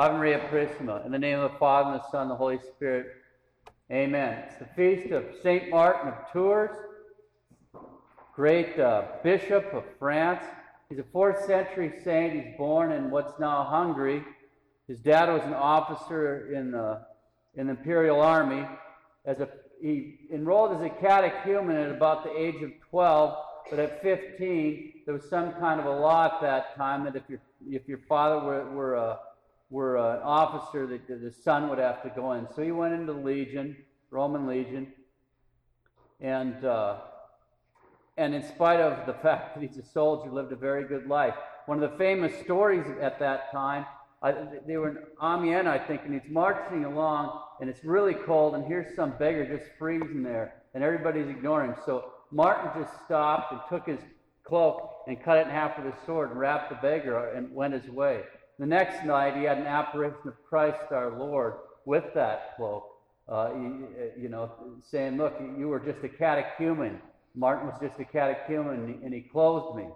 Ave Maria Purissima. In the name of the Father, and the Son, and the Holy Spirit. Amen. It's the feast of St. Martin of Tours, great uh, bishop of France. He's a fourth century saint. He's born in what's now Hungary. His dad was an officer in the, in the imperial army. As a, he enrolled as a catechumen at about the age of 12, but at 15, there was some kind of a law at that time that if your, if your father were, were a were an officer that the son would have to go in. So he went into the Legion, Roman Legion, and uh, and in spite of the fact that he's a soldier, lived a very good life. One of the famous stories at that time, I, they were in Amiens, I think, and he's marching along, and it's really cold, and here's some beggar just freezing there, and everybody's ignoring him. So Martin just stopped and took his cloak and cut it in half with his sword and wrapped the beggar and went his way. The next night, he had an apparition of Christ our Lord with that cloak, uh, you, you know, saying, Look, you were just a catechumen. Martin was just a catechumen, and he clothed me.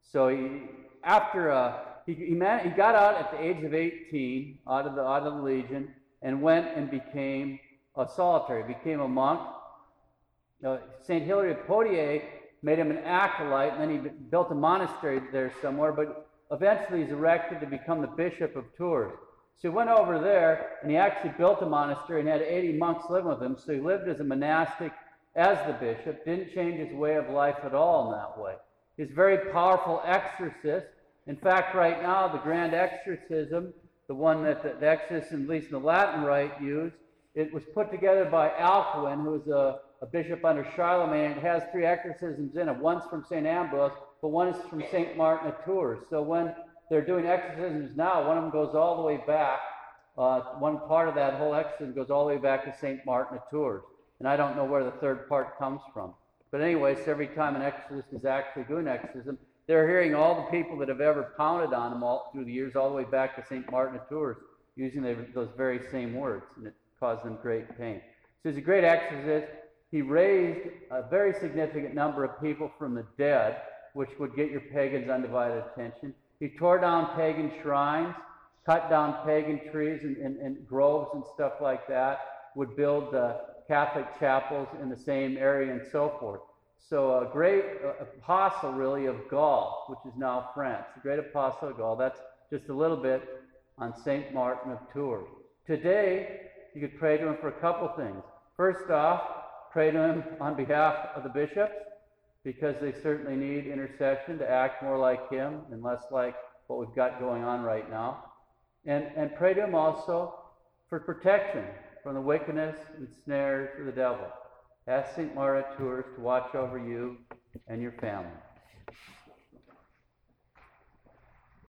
So he, after uh, he, he, man, he got out at the age of 18 out of the, out of the Legion and went and became a solitary, became a monk. Uh, St. Hilary of Poitiers made him an acolyte, and then he built a monastery there somewhere. But eventually he's erected to become the bishop of Tours. So he went over there and he actually built a monastery and had 80 monks living with him. So he lived as a monastic as the bishop, didn't change his way of life at all in that way. He's a very powerful exorcist. In fact, right now, the grand exorcism, the one that the, the exorcists, at least in the Latin rite, use, it was put together by Alcuin, who was a, a bishop under Charlemagne. It has three exorcisms in it. One's from St. Ambrose, but one is from St. Martin of Tours. So when they're doing exorcisms now, one of them goes all the way back. Uh, one part of that whole exorcism goes all the way back to St. Martin of Tours. And I don't know where the third part comes from. But anyway, so every time an exorcist is actually doing exorcism, they're hearing all the people that have ever pounded on them all through the years, all the way back to St. Martin of Tours, using those very same words, and it caused them great pain. So he's a great exorcist. He raised a very significant number of people from the dead which would get your pagan's undivided attention. He tore down pagan shrines, cut down pagan trees and, and, and groves and stuff like that, would build uh, Catholic chapels in the same area and so forth. So a great apostle, really, of Gaul, which is now France. A great apostle of Gaul. That's just a little bit on St. Martin of Tours. Today, you could pray to him for a couple things. First off, pray to him on behalf of the bishops because they certainly need intercession to act more like Him and less like what we've got going on right now. And, and pray to Him also for protection from the wickedness and snares of the devil. Ask St. Martin Tours to watch over you and your family.